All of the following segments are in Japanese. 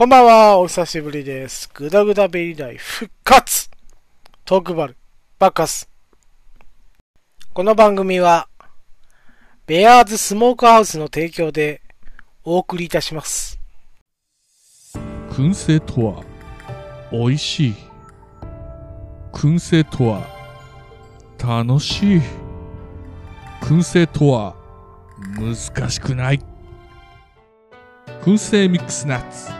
こんばんは、お久しぶりです。グダグダベリーダイ復活トークバル、バッカス。この番組は、ベアーズスモークハウスの提供でお送りいたします。燻製とは美味しい燻製とは楽しい燻製とは難しくない燻製ミックスナッツ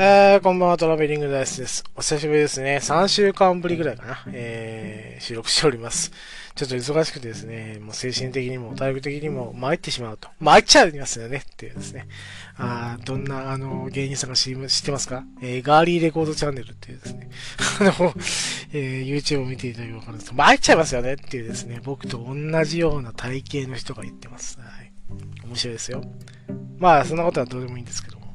えー、こんばんは、トラベリングダイスです。お久しぶりですね。3週間ぶりぐらいかな。えー、収録しております。ちょっと忙しくてですね、もう精神的にも体力的にも参ってしまうと。参っちゃいますよねっていうですね。あどんな、あの、芸人さんが知知ってますか？えー、ガーリーレコードチャンネルっていうですね。あの、えー、YouTube を見ていただければわかるんですけど、参っちゃいますよねっていうですね、僕と同じような体型の人が言ってます。はい。面白いですよ。まあ、そんなことはどうでもいいんですけども。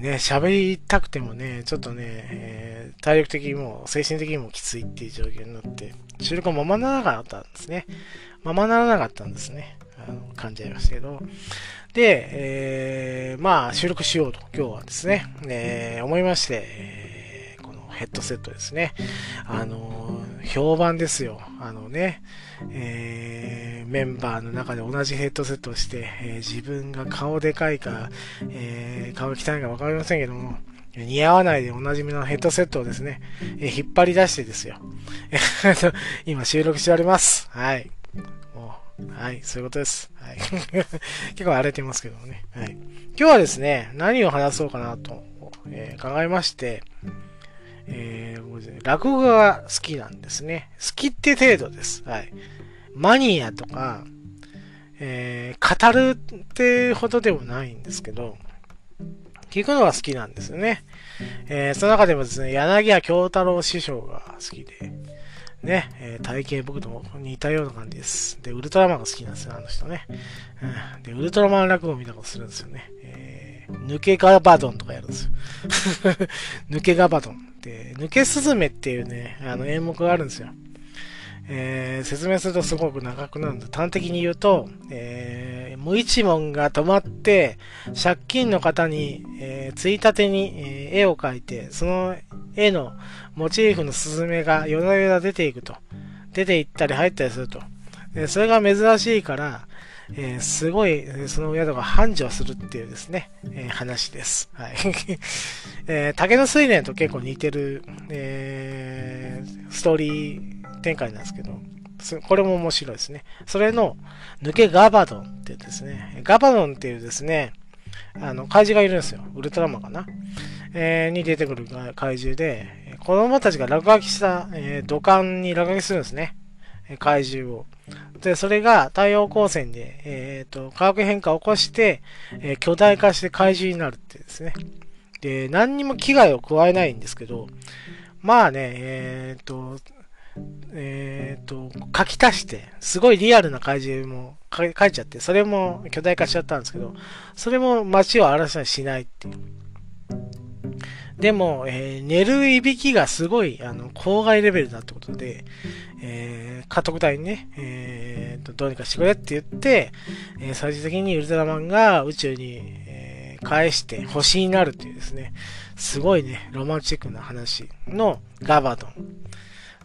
ね、喋りたくてもね、ちょっとね、えー体力的にも精神的にもきついっていう状況になって、収録がままならなかったんですね。ままならなかったんですね。あの感じありましたけど。で、えーまあ、収録しようと、今日はですね、えー思いまして、えーこのヘッドセットですね。あの評判ですよ。あのね、えーメンバーの中で同じヘッドセットをして、えー自分が顔でかいか、えー顔が汚いか分かりませんけども、似合わないでおなじみのヘッドセットをですね、えー引っ張り出してですよ。今収録しております。はい。もう、はい、そういうことです。はい。結構荒れてますけどもね。はい。今日はですね、何を話そうかなと、えー考えまして、えー僕ですね落語が好きなんですね。好きって程度です。はい。マニアとか、えー語るってほどでもないんですけど、聞くのが好きなんですよね。えーその中でもですね、柳家京太郎師匠が好きで、ね、えー体型僕と似たような感じです。で、ウルトラマンが好きなんですよ、あの人ね。うん、で、ウルトラマン落語を見たことするんですよね。抜けガバドンとかやるんですよ。抜けガバドン。で、抜けスズメっていうね、あの演目があるんですよ。えー説明するとすごく長くなるんで、端的に言うと、えー無一文が止まって、借金の方に、えーついたてに、えー絵を描いて、その絵のモチーフのスズメがよだよだ出ていくと。出て行ったり入ったりすると。でそれが珍しいから、えーすごい、その宿が繁盛するっていうですね、えー話です。はい。えー竹の水蓮と結構似てる、えーストーリー展開なんですけど、これも面白いですね。それの、抜けガバドンってですね、ガバドンっていうですね、あの、怪獣がいるんですよ。ウルトラマンかな。えーに出てくる怪獣で、子供たちが落書きした、えー土管に落書きするんですね。怪獣を。で、それが太陽光線で、えっ、と、化学変化を起こして、えー巨大化して怪獣になるってですね。で、何にも危害を加えないんですけど、まあね、えっ、と、えっ、と、書き足して、すごいリアルな怪獣も書いちゃって、それも巨大化しちゃったんですけど、それも街を荒らしたりしないっていう。でも、えー寝るいびきがすごい、あの、郊外レベルだってことで、えー、家督隊にね、えーと、どうにかしてくれって言って、えー最終的にウルトラマンが宇宙に、えー返して星になるっていうですね、すごいね、ロマンチックな話のガバドン。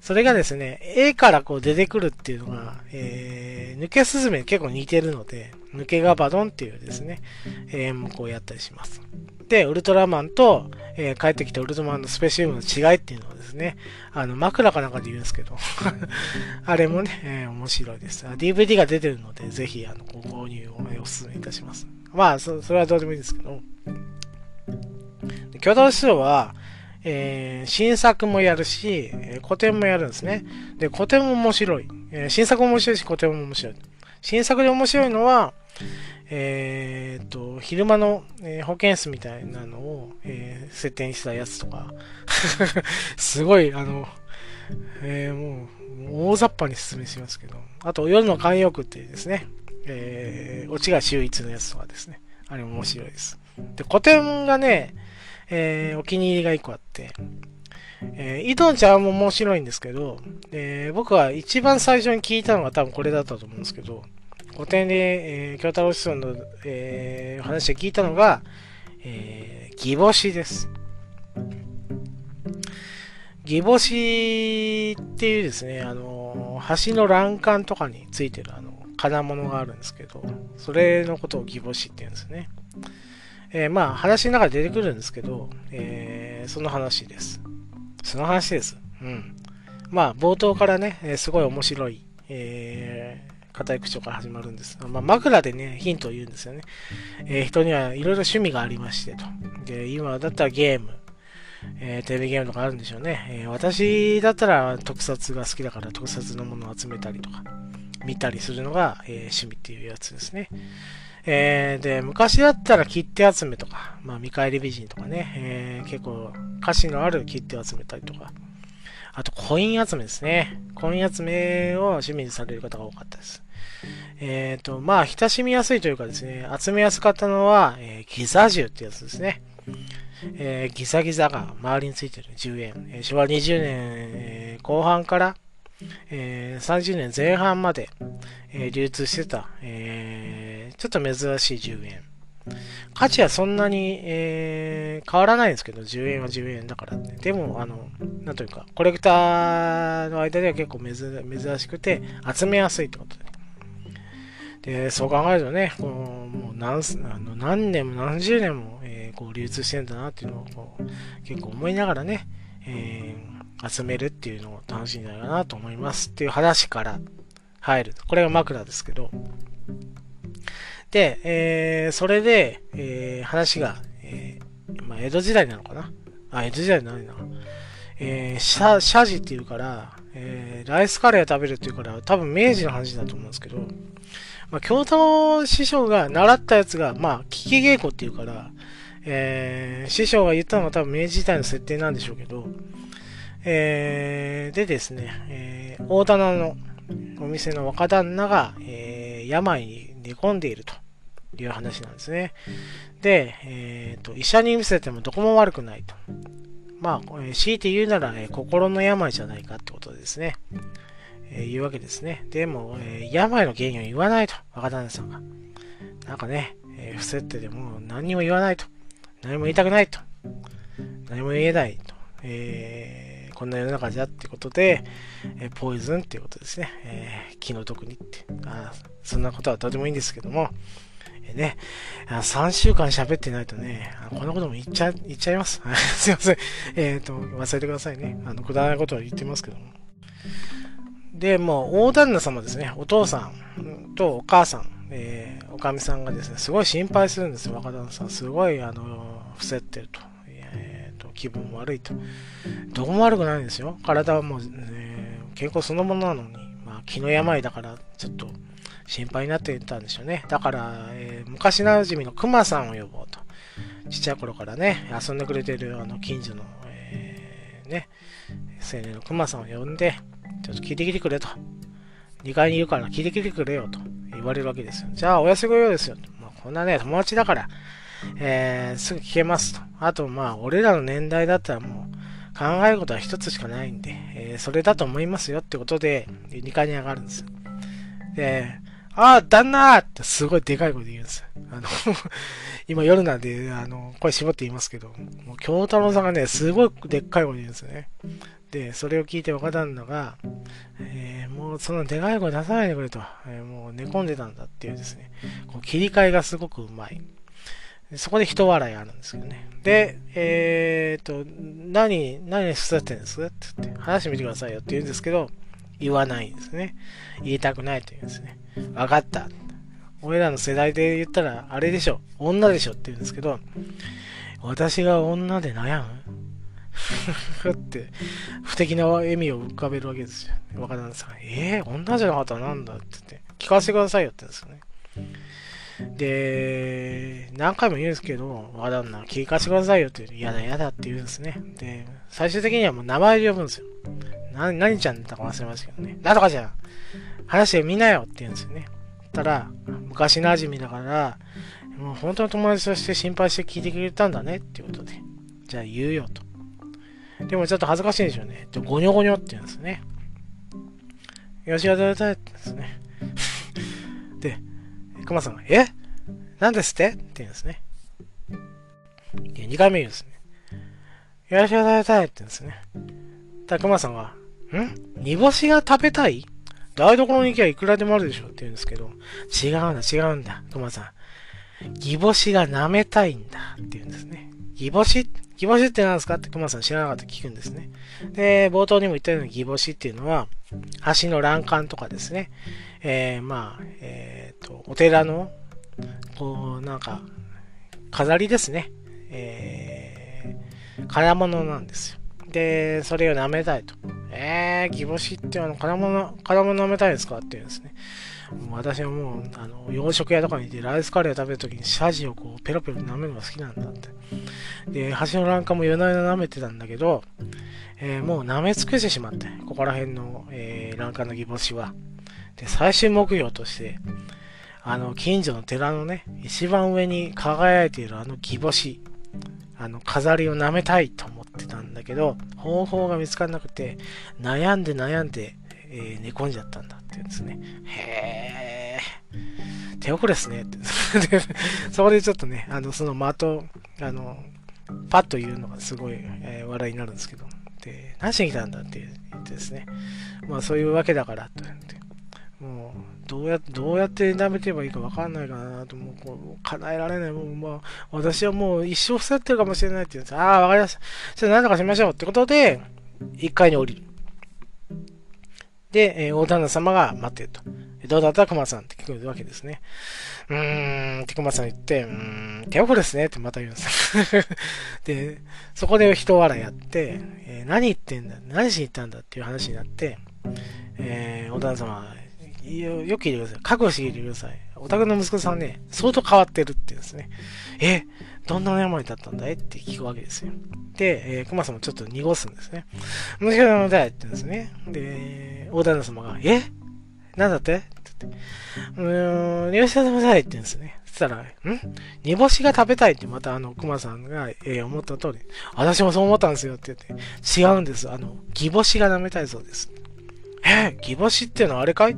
それがですね、絵からこう出てくるっていうのが、えー、抜けスズメに結構似てるので、抜けガバドンっていうですね、演目をやったりします。で、ウルトラマンと、えー帰ってきたウルトラマンのスペシウムの違いっていうのをですね、あの、枕かなんかで言うんですけど、あれもね、えー面白いです。DVD が出てるので、ぜひ、あの、ご購入をお勧めいたします。まあ、そそれはどうでもいいんですけど、で京都師匠は、えー新作もやるし、えー古典もやるんですね。で、古典も面白い。えー新作も面白いし、古典も面白い。新作で面白いのは、えーっと、昼間の、えー保健室みたいなのを、えー設定にしたやつとか、すごい、あの、えもう、大雑把に説明しますけど、あと、夜の慣用句っていうですね、えー、オチが秀逸のやつとかですね、あれも面白いです。で、古典がね、えーお気に入りが一個あって、えー、イドンちゃんも面白いんですけど、えー僕は一番最初に聞いたのが多分これだったと思うんですけど、古典で、えー、京太郎子孫の、えー話で聞いたのが、えー、義母子です。義母子っていうですね、あの、橋の欄干とかについてるあの、金物があるんですけど、それのことを義母子って言うんですね。えーまあ、話の中で出てくるんですけど、えーその話です。その話です。うん。まあ、冒頭からね、えーすごい面白い、えー、硬い口調から始まるんです。まあ、枕でね、ヒントを言うんですよね。えー人にはいろいろ趣味がありましてと。で、今だったらゲーム、えーテレビゲームとかあるんでしょうね。えー私だったら特撮が好きだから特撮のものを集めたりとか、見たりするのが、え趣味っていうやつですね。えーで、昔だったら切手集めとか、まあ見返り美人とかね、えー結構歌詞のある切手集めたりとか、あとコイン集めですね。コイン集めを趣味にされる方が多かったです。えっ、と、まあ、親しみやすいというかですね、集めやすかったのは、えギザ銃ってやつですね。えギザギザが周りについてる10円。え昭和20年、え後半から、えー30年前半まで、えー流通してた、えーちょっと珍しい10円。価値はそんなに、えー変わらないんですけど、10円は10円だからね。でも、あの、なんというか、コレクターの間では結構珍しくて、集めやすいってことで。で、そう考えるとね、このもう何あの何年も何十年も、えーこう流通してんだなっていうのをこう結構思いながらね、えー集めるっていうのを楽しいんじゃないかなと思いますっていう話から入る。これが枕ですけど。で、えーそれで、えー話が、えーまあ、江戸時代なのかな？あ、江戸時代ないな。えー、シャ、シャジっていうから、えーライスカレー食べるっていうから、多分明治の話だと思うんですけど、まあ、京太郎師匠が習ったやつが、まあ、聞き稽古っていうから、えー師匠が言ったのが多分明治時代の設定なんでしょうけど、えーでですね、えー大棚のお店の若旦那が、えー病に寝込んでいるという話なんですね。で、えーと、医者に見せてもどこも悪くないと。まあ、えー強いて言うなら、えー心の病じゃないかってことですね。えー言うわけですね。でも、えー病の原因を言わないと、若旦那さんが。なんかね、え伏せてでも何にも言わないと。何も言いたくないと。何も言えないと。えこんな世の中じゃってことで、えポイズンっていうことですね。え気の毒にって。あそんなことはとてもいいんですけども、ね、3週間喋ってないとね、こんなことも言っちゃ、言っちゃいます。すいません。えっ、と、忘れてくださいね。あの、くだらないことは言ってますけども。で、もう、大旦那様ですね。お父さんとお母さん、えーおかみさんがですね、すごい心配するんですよ、若旦那さん。すごい、あの、伏せってると。気分悪いと。どこも悪くないんですよ。体はもう、ね、健康そのものなのに、まあ、気の病だから、ちょっと心配になってたんでしょうね。だから、えー昔なじみのクマさんを呼ぼうと。ちっちゃい頃からね、遊んでくれてる、あの、近所の、えーね、青年のクマさんを呼んで、ちょっと聞いてきてくれと。2階にいるから聞いてきてくれよと言われるわけですよ。じゃあ、お安ご用ですよ。まあ、こんなね、友達だから、えー、すぐ聞けますと。あと、まあ、俺らの年代だったらもう、考えることは一つしかないんで、えーそれだと思いますよってことで、2階に上がるんですよ。で、ああ、旦那ってすごいでかい声で言うんです。あの、今夜なんで、あの、声絞って言いますけど、もう京太郎さんがね、すごいでっかい声で言うんですよね。で、それを聞いて若旦那が、えーもうそんなでかい声出さないでくれと、えーもう寝込んでたんだっていうですね、こう切り替えがすごくうまい。そこで人笑いあるんですけどね。で、えー、と、何、何伏せてんですって言って、話してみてくださいよって言うんですけど、言わないんですね。言いたくないと言うんですね。わかった。俺らの世代で言ったら、あれでしょ。女でしょって言うんですけど、私が女で悩む？って、不敵な笑みを浮かべるわけですよ。若旦那さんが、えー、女じゃなかったらなんだって言って、聞かせてくださいよって言うんですよね。で、何回も言うんですけど、わだんな、聞かせてくださいよって言う、嫌だ嫌だって言うんですね。で、最終的にはもう名前で呼ぶんですよ。な、何ちゃんだったか忘れましたけどね。なんとかじゃん話してみなよって言うんですよね。たら、昔馴染みだから、もう本当の友達として心配して聞いてくれたんだねっていうことで。じゃあ言うよと。でもちょっと恥ずかしいんでしょうね。で、ゴニョゴニョって言うんですね。よし、やだやだってですね。で、熊さんが、え？何ですって？って言うんですね。で、2回目言うんですね。よし、やだやだって言うんですね。ただ、熊さんが、ん？煮干しが食べたい？台所に行きゃいくらでもあるでしょって言うんですけど、違うんだ、違うんだ、熊さん。煮干しが舐めたいんだって言うんですね。煮干しギボシって何ですかって熊さん知らなかったら聞くんですね。で、冒頭にも言ったようにギボシっていうのは、橋の欄干とかですね。えー、まあ、えっ、ー、と、お寺の、こう、なんか、飾りですね。えー、金物なんですよ。で、それを舐めたいと。えー、ギボシってあの、金物、金物舐めたいんですかって言うんですね。もう私はもう、あの、洋食屋とかにいて、ライスカレーを食べるときに、シャジをこう、ペロペロ舐めるのが好きなんだって。で、橋の欄干も夜な夜な舐めてたんだけど、えー、もう舐め尽くしてしまって、ここら辺の、えー、欄干のギボシは。で、最終目標として、あの、近所の寺のね、一番上に輝いているあのギボシ、あの、飾りを舐めたいと思ってたんだけど、方法が見つからなくて、悩んで悩んで、えー、寝込んじゃったんだって言うんですね。へー。手遅れっすねって。そこでちょっとね、あの、その的、あの、パッと言うのがすごい、えー、笑いになるんですけど、で、何しに来たんだって言ってですね、まあそういうわけだからと言って、どうやって、どうやって舐めてればいいかわかんないかなと、もう、こう、叶えられない。もう、まあ、私はもう一生伏せってるかもしれないって言うんですああ、わかりました。じゃあ何とかしましょうってことで、1階に降りる。で、えー、大旦那様が待ってると。どうだった？熊さんって聞くわけですね。うーん、って熊さん言って、うーん、手遅れですねってまた言うんです で、そこで人笑いやって、えー、何言ってんだ何しに行ったんだっていう話になって、えー、お旦那様、よく聞いてください。覚悟して聞いてください。お宅の息子さんね、相当変わってるって言うんですね。え、どんな病だったんだいって聞くわけですよ。で、えー、熊さんもちょっと濁すんですね。息子さんだいって言うんですね。で、大旦那様が、え？なんだって？って言って、うーん、煮干し食べたいって言うんですね。そしたら、ん？煮干しが食べたいってまたあの、熊さんが、えー、思った通り、私もそう思ったんですよって言って、違うんです。あの、ギボシが舐めたいそうです。えギボシっていうのはあれかい？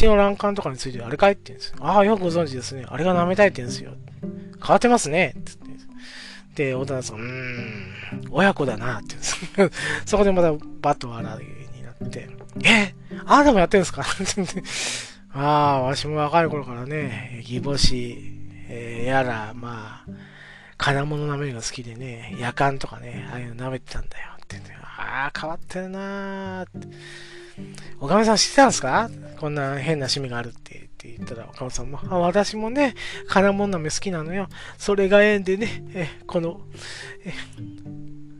橋の欄干とかについてあれかい？って言うんです。ああ、よくご存知ですね。あれが舐めたいって言うんですよ。変わってますね。って言って。で、小田さん、うーん、親子だなって言うんです。そこでまたバッと笑いになって、えあなたもやってるんですか？ああ、わしも若い頃からね、ギボシ、えー、やら、まあ、金物舐めるのが好きでね、夜間とかね、ああいうの舐めてたんだよって言って、ああ、変わってるなーって。おかみさん知ってたんですか？こんな変な趣味があるってって言ったら、おかみさんも、あ、私もね、金物舐め好きなのよ。それが縁でね、え、この、え、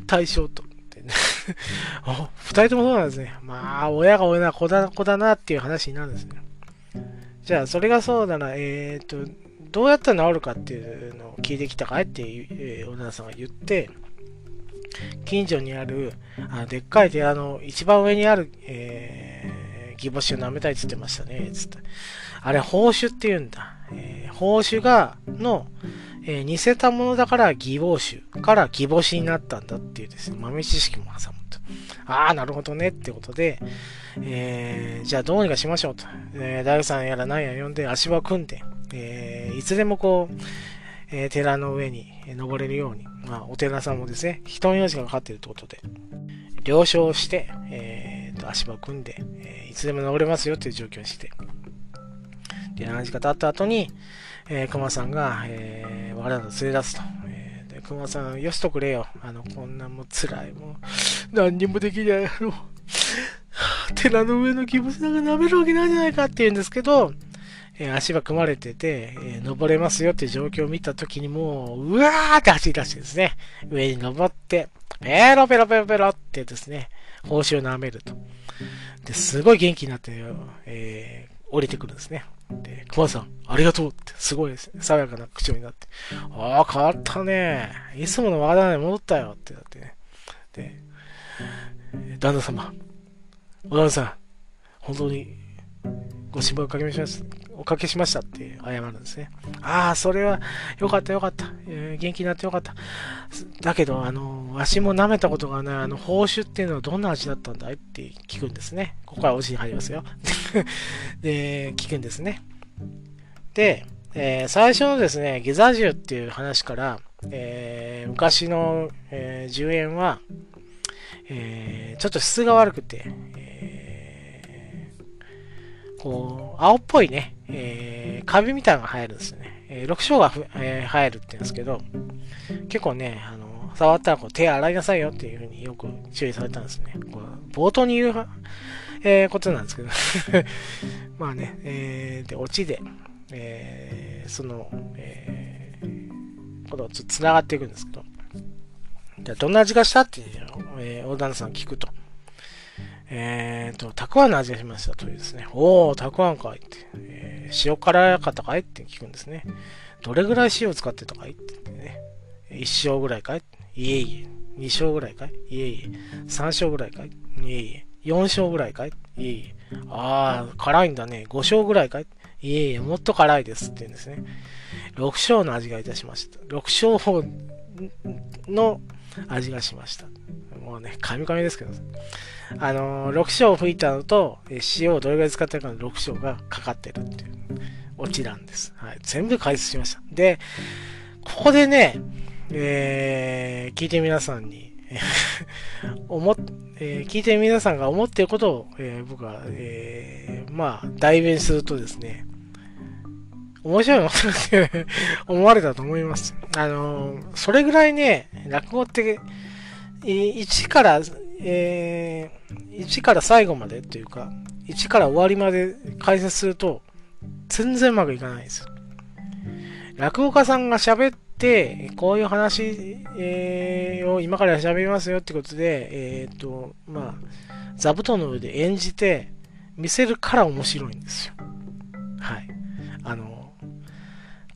対象と 二人ともそうなんですね。まあ、親が親な子だ子だなっていう話になるんですね。じゃあ、それがそうだな、えっ、ー、と、どうやったら治るかっていうのを聞いてきたかい？って、えー、小田さんが言って、近所にある、あでっかい寺の一番上にある、えー、ギボシを舐めたいって言ってましたね、つって。あれ、報酬って言うんだ。えー、報酬が、の、えー、似せたものだから義母種から義母子になったんだっていうですね、豆知識も挟むと。ああ、なるほどねってことで、えー、じゃあどうにかしましょうと。えー、大工さんやら何や呼んで足場組んで、えー、いつでもこう、え、寺の上に登れるように、まあ、お寺さんもですね、人の命がかかっているということで、了承して、えー、と足場組んで、えー、いつでも登れますよっていう状況にして、で、何時か経った後に、えー、熊さんが、えー、わざと連れ出すと。えー、で、熊さん、よしとくれよ。あの、こんなもう辛い、もう、何にもできないやろ。寺の上の気持ちなんか舐めるわけないじゃないかって言うんですけど、え、足場組まれてて、え、登れますよって状況を見たときにもう、うわーって走り出してですね、上に登って、ペロペロペロペロってですね、報酬を舐めると。で、すごい元気になって、えー、降りてくるんですね。で、熊田さん、ありがとうって、すごい。爽やかな口調になって。ああ、変わったね。いつもの若旦那に戻ったよってなってね。で、旦那様、小田さん、本当にご心配おかけしました、おかけしましたって謝るんですね。ああ、それはよかったよかった、えー、元気になってよかった。だけど、あの、わしも舐めたことがない、あの、報酬っていうのはどんな味だったんだいって聞くんですね。ここからおじに入りますよ。で、聞くんですね。で、えー、最初のですね、ギザ銃っていう話から、えー、昔の、えー、10円は、え、ちょっと質が悪くて、え、こう、青っぽいね、えー、カビみたいなのが入るんですよね。えー、6章がえー、入るって言うんですけど、結構ね、あの、触ったらこう手洗いなさいよっていうふうによく注意されたんですね。こう冒頭に言う、えー、ことなんですけど まあね、えー、で、オチで、えー、その、えー、ことと繋がっていくんですけど、じゃどんな味がしたっていうのを、えー、大さん聞くと。えーと、たくあんの味がしましたというですね。おー、たくあんかいって。えー、塩辛かったかいって聞くんですね。どれぐらい塩使ってたかいってね。1升ぐらいかいいえいえ。2升ぐらいかい？いえいえ。3升ぐらいかい？いえいえ。4升ぐらいかい？いえいえ。あー、辛いんだね。5升ぐらいかい？いえいえ、もっと辛いですって言うんですね。6升の味がいたしました。6升の味がしました。もうね、カミカミですけど、あのー、6章吹いたのと、塩をどれぐらい使ってるかの6章がかかってるっていうオチなんです。はい。全部解説しました。で、ここでね、えー、聞いて皆さんに思っ、えー、聞いて皆さんが思っていることを、えー、僕は、えー、まあ、代弁するとですね、面白いのって 思われたと思います。あのそれぐらいね、落語って、1から、えー、1から最後までというか、1から終わりまで解説すると、全然うまくいかないです。落語家さんが喋って、こういう話、えー、を今から喋りますよってことで、えっ、と、まあ、座布団の上で演じて、見せるから面白いんですよ。はい。あの、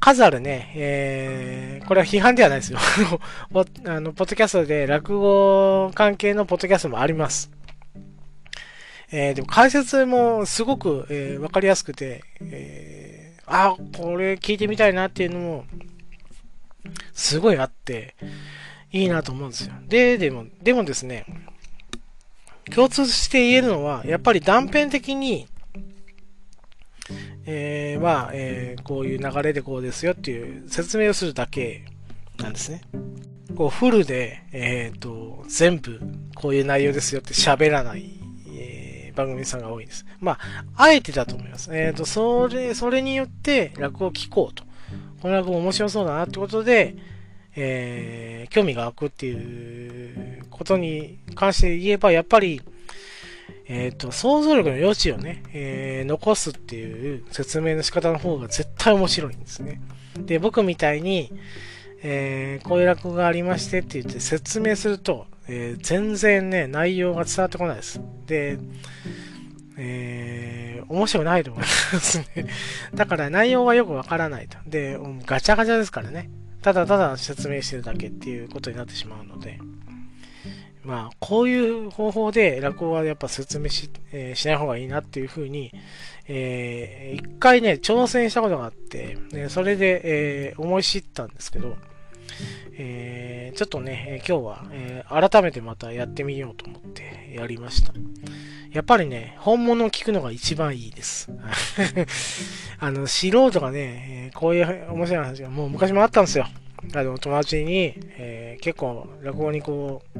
数あるね、えー、これは批判ではないですよ。あの、ポッドキャストで落語関係のポッドキャストもあります。えー、でも解説もすごく、えー、わかりやすくて、えー、あ、これ聞いてみたいなっていうのも、すごいあって、いいなと思うんですよ。で、でも、でもですね、共通して言えるのは、やっぱり断片的に、えー、まあ、えー、こういう流れでこうですよっていう説明をするだけなんですね。こうフルで、えっ、ー、と、全部こういう内容ですよって喋らない、えー、番組さんが多いです。まあ、あえてだと思います。えっ、ー、と、それ、それによって落語を聞こうと。この落語面白そうだなってことで、えー、興味が湧くっていうことに関して言えば、やっぱり、えっ、ー、と、想像力の余地をね、えー、残すっていう説明の仕方の方が絶対面白いんですね。で、僕みたいに、えー、こういう落語がありましてって言って説明すると、えー、全然ね、内容が伝わってこないです。で、えー、面白くないと思いますね。だから内容がよくわからないと。で、ガチャガチャですからね。ただただ説明してるだけっていうことになってしまうので。まあ、こういう方法で落語はやっぱ説明し,、えー、しない方がいいなっていうふうに、えー、一回ね、挑戦したことがあって、ね、それで、えー、思い知ったんですけど、えー、ちょっとね、今日は、えー、改めてまたやってみようと思ってやりました。やっぱりね、本物を聞くのが一番いいです。あの、素人がね、こういう面白い話がもう昔もあったんですよ。あの、友達に、えー、結構落語にこう、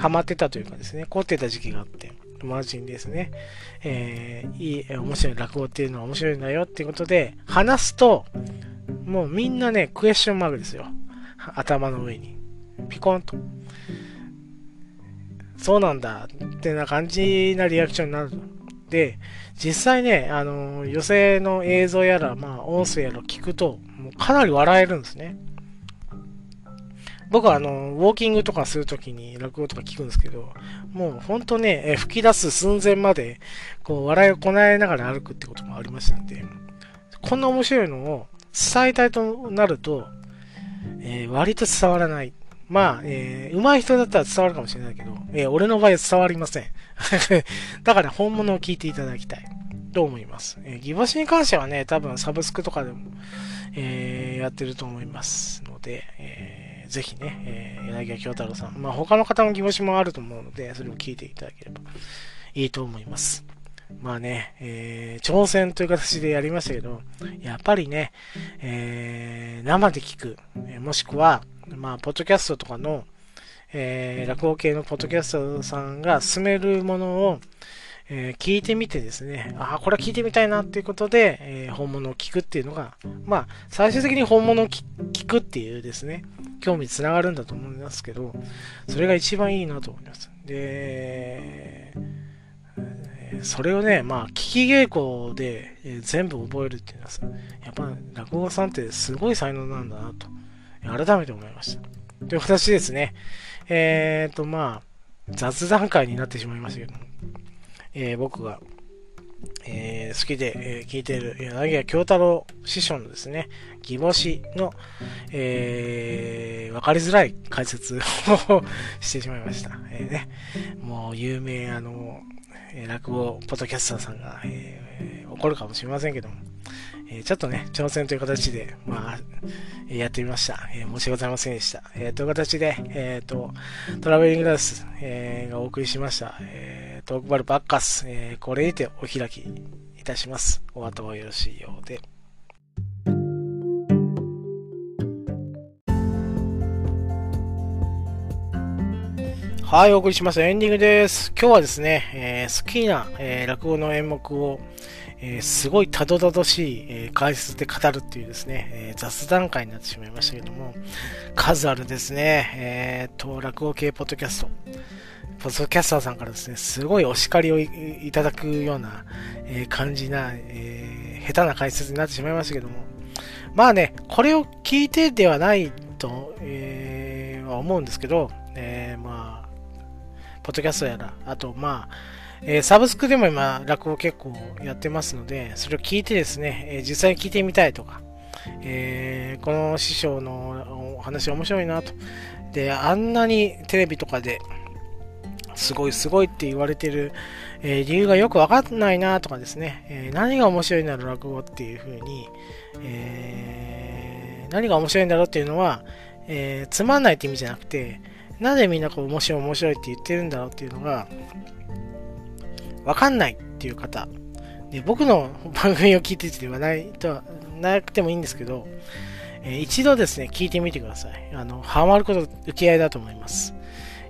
ハマってたというかですね、凝ってた時期があって、友達にですね、えー、いい、面白い落語っていうのは面白いんだよっていうことで、話すと、もうみんなね、クエスチョンマークですよ。頭の上に。ピコンと。そうなんだってな感じなリアクションになる。で、実際ね、あの、寄席の映像やら、まあ、音声やら聞くと、もうかなり笑えるんですね。僕はあの、ウォーキングとかするときに落語とか聞くんですけど、もう本当ね、え吹き出す寸前まで、こう、笑いをこなえながら歩くってこともありましたんで、こんな面白いのを伝えたいとなると、えー、割と伝わらない。まあ、えー、上手い人だったら伝わるかもしれないけど、えー、俺の場合は伝わりません。だから本物を聞いていただきたい。と思います。えー、ギボシに関してはね、多分サブスクとかでも、えー、やってると思いますので、えー、ぜひね、えー、柳家京太郎さん、まあ他の方のギボシもあると思うので、それを聞いていただければいいと思います。まあね、えー、挑戦という形でやりましたけど、やっぱりね、えー、生で聞く、もしくは、まあ、ポッドキャストとかの、え、落語系のポッドキャストさんが進めるものを、えー、聞いてみてですね、ああ、これは聞いてみたいなっていうことで、えー、本物を聞くっていうのが、まあ、最終的に本物を聞くっていうですね、興味につながるんだと思いますけど、それが一番いいなと思います。で、それをね、まあ、聞き稽古で、え全部覚えるっていうのはさ、やっぱ落語家さんってすごい才能なんだなと、改めて思いました。という形ですね。えっ、ー、と、まあ、雑談会になってしまいましたけども、えー、僕が、えー、好きで、えー、聞いている柳家京太郎師匠のですね、義母師の、えー、わかりづらい解説を してしまいました。えー、ね、もう有名、あの、落語ポッドキャスターさんが、えー、怒るかもしれませんけども、ちょっとね、挑戦という形で、まあ、やってみました。えー、申し訳ございませんでした。え、という形で、えっ、と、トラベリングダンス、えー、がお送りしました。えー、トークバルバッカス、えー、これにてお開きいたします。お後がよろしいようで。はい、お送りしました。エンディングです。今日はですね、えー、好きな、えー、落語の演目を、えー、すごいたどたどしい、え解説で語るっていうですね、え雑談会になってしまいましたけども、数あるですね、えー、と、落語系ポッドキャスト、ポッドキャスターさんからですね、すごいお叱りをいただくような、え感じな、え下手な解説になってしまいましたけども、まあね、これを聞いてではないと、えは思うんですけど、えまあポッドキャストやら、あと、まあ、えー、サブスクでも今、落語結構やってますので、それを聞いてですね、えー、実際に聞いてみたいとか、えー、この師匠のお話面白いなと。で、あんなにテレビとかで、すごいすごいって言われてる、え理由がよくわかんないなとかですね、え何が面白いんだろう、落語っていう風に、え何が面白いんだろうっていうのは、えつまんないって意味じゃなくて、なぜみんなこう面白い面白いって言ってるんだろうっていうのが、わかんないっていう方。で僕の番組を聞いててはないとはなくてもいいんですけど、えー、一度ですね、聞いてみてください。あの、ハマること受け合いだと思います。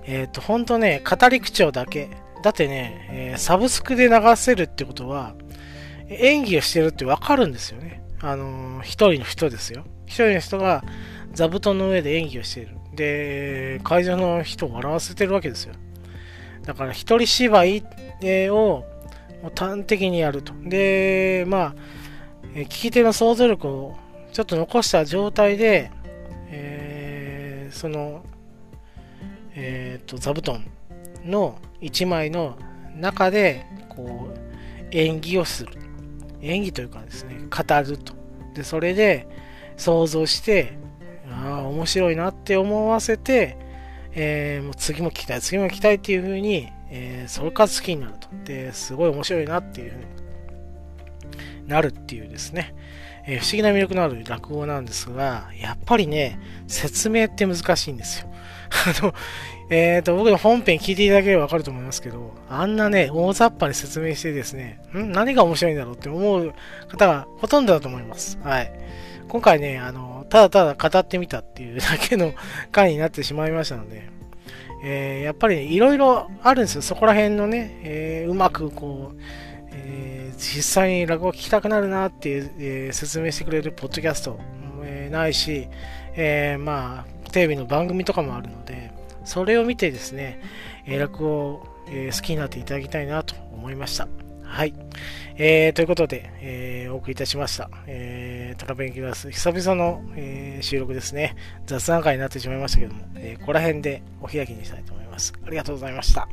えっ、ー、と、ほんとね、語り口調だけ。だってね、えー、サブスクで流せるってことは、演技をしてるってわかるんですよね。あの一人の人ですよ。一人の人が座布団の上で演技をしている。で、会場の人を笑わせてるわけですよ。だから一人芝居を端的にやると。で、まあ、聞き手の想像力をちょっと残した状態で、えー、その、えっ、ー、と、座布団の1枚の中で、こう、演技をする。演技というかですね、語ると。で、それで想像して、ああ、面白いなって思わせて、えー、もう次も聞きたい、次も聞きたいっていう風に、えー、それから好きになると。で、すごい面白いなっていう風になるっていうですね、えー、不思議な魅力のある落語なんですが、やっぱりね、説明って難しいんですよ。あの、えっ、と、僕の本編聞いていただければわかると思いますけど、あんなね、大雑把に説明してですね、ん？何が面白いんだろうって思う方がほとんどだと思います。はい。今回ね、あの、ただただ語ってみたっていうだけの回になってしまいましたので、えー、やっぱり、いろいろあるんですよ。そこら辺のね、えー、うまくこう、えー、実際に落語を聞きたくなるなっていう、えー、説明してくれるポッドキャスト、えー、ないし、え、まあ、テレビの番組とかもあるので、それを見てですね、えー、落語を、え、好きになっていただきたいなと思いました。はい。えー、ということで、えー、お送りいたしました。えー、トラベンキュラス、久々の、えー、収録ですね。雑談会になってしまいましたけども、えー、ここら辺でお開きにしたいと思います。ありがとうございました。